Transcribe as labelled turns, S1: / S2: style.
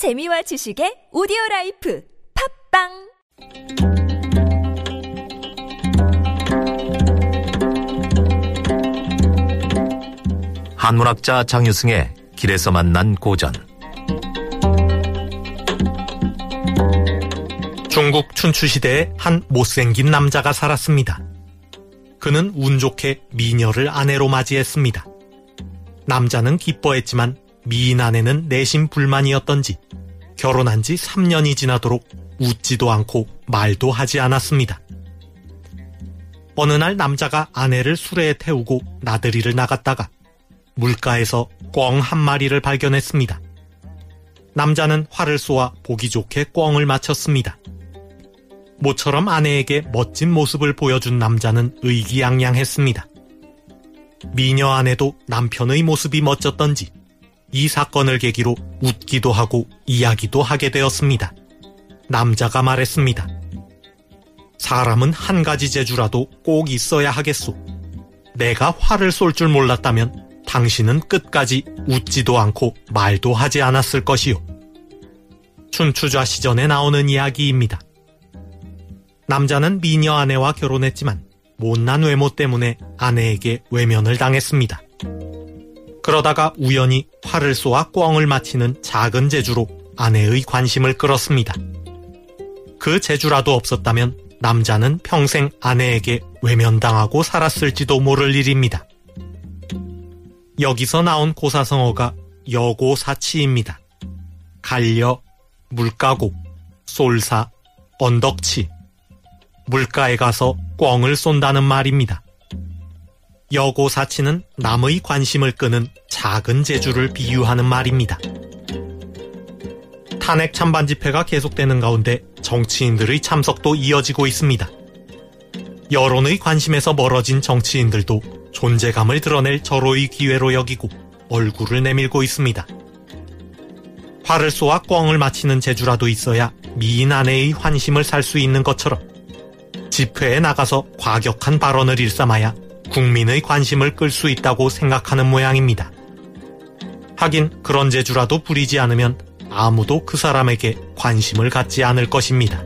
S1: 재미와 지식의 오디오 life 팟빵
S2: 한문학자 장유승의 길에서 만난 고전
S3: 중국 춘추시대에 한 못생긴 남자가 살았습니다. 그는 운 좋게 미녀를 아내로 맞이했습니다. 남자는 기뻐했지만 미인 아내는 내심 불만이었던지 결혼한 지 3년이 지나도록 웃지도 않고 말도 하지 않았습니다. 어느 날 남자가 아내를 수레에 태우고 나들이를 나갔다가 물가에서 꿩 한 마리를 발견했습니다. 남자는 활을 쏘아 보기 좋게 꿩을 맞췄습니다. 모처럼 아내에게 멋진 모습을 보여준 남자는 의기양양했습니다. 미녀 아내도 남편의 모습이 멋졌던지 이 사건을 계기로 웃기도 하고 이야기도 하게 되었습니다. 남자가 말했습니다. 사람은 한 가지 재주라도 꼭 있어야 하겠소. 내가 화를 쏠 줄 몰랐다면 당신은 끝까지 웃지도 않고 말도 하지 않았을 것이요. 춘추좌 시전에 나오는 이야기입니다. 남자는 미녀 아내와 결혼했지만 못난 외모 때문에 아내에게 외면을 당했습니다. 그러다가 우연히 활을 쏘아 꿩을 맞히는 작은 재주로 아내의 관심을 끌었습니다. 그 재주라도 없었다면 남자는 평생 아내에게 외면당하고 살았을지도 모를 일입니다. 여기서 나온 고사성어가 여고사치입니다. 갈려, 물가고, 쏠사, 언덕치. 물가에 가서 꿩을 쏜다는 말입니다. 여고사치는 남의 관심을 끄는 작은 재주를 비유하는 말입니다. 탄핵 찬반 집회가 계속되는 가운데 정치인들의 참석도 이어지고 있습니다. 여론의 관심에서 멀어진 정치인들도 존재감을 드러낼 절호의 기회로 여기고 얼굴을 내밀고 있습니다. 활을 쏘아 꿩을 맞히는 재주라도 있어야 미인 아내의 환심을 살 수 있는 것처럼 집회에 나가서 과격한 발언을 일삼아야 국민의 관심을 끌 수 있다고 생각하는 모양입니다. 하긴 그런 재주라도 부리지 않으면 아무도 그 사람에게 관심을 갖지 않을 것입니다.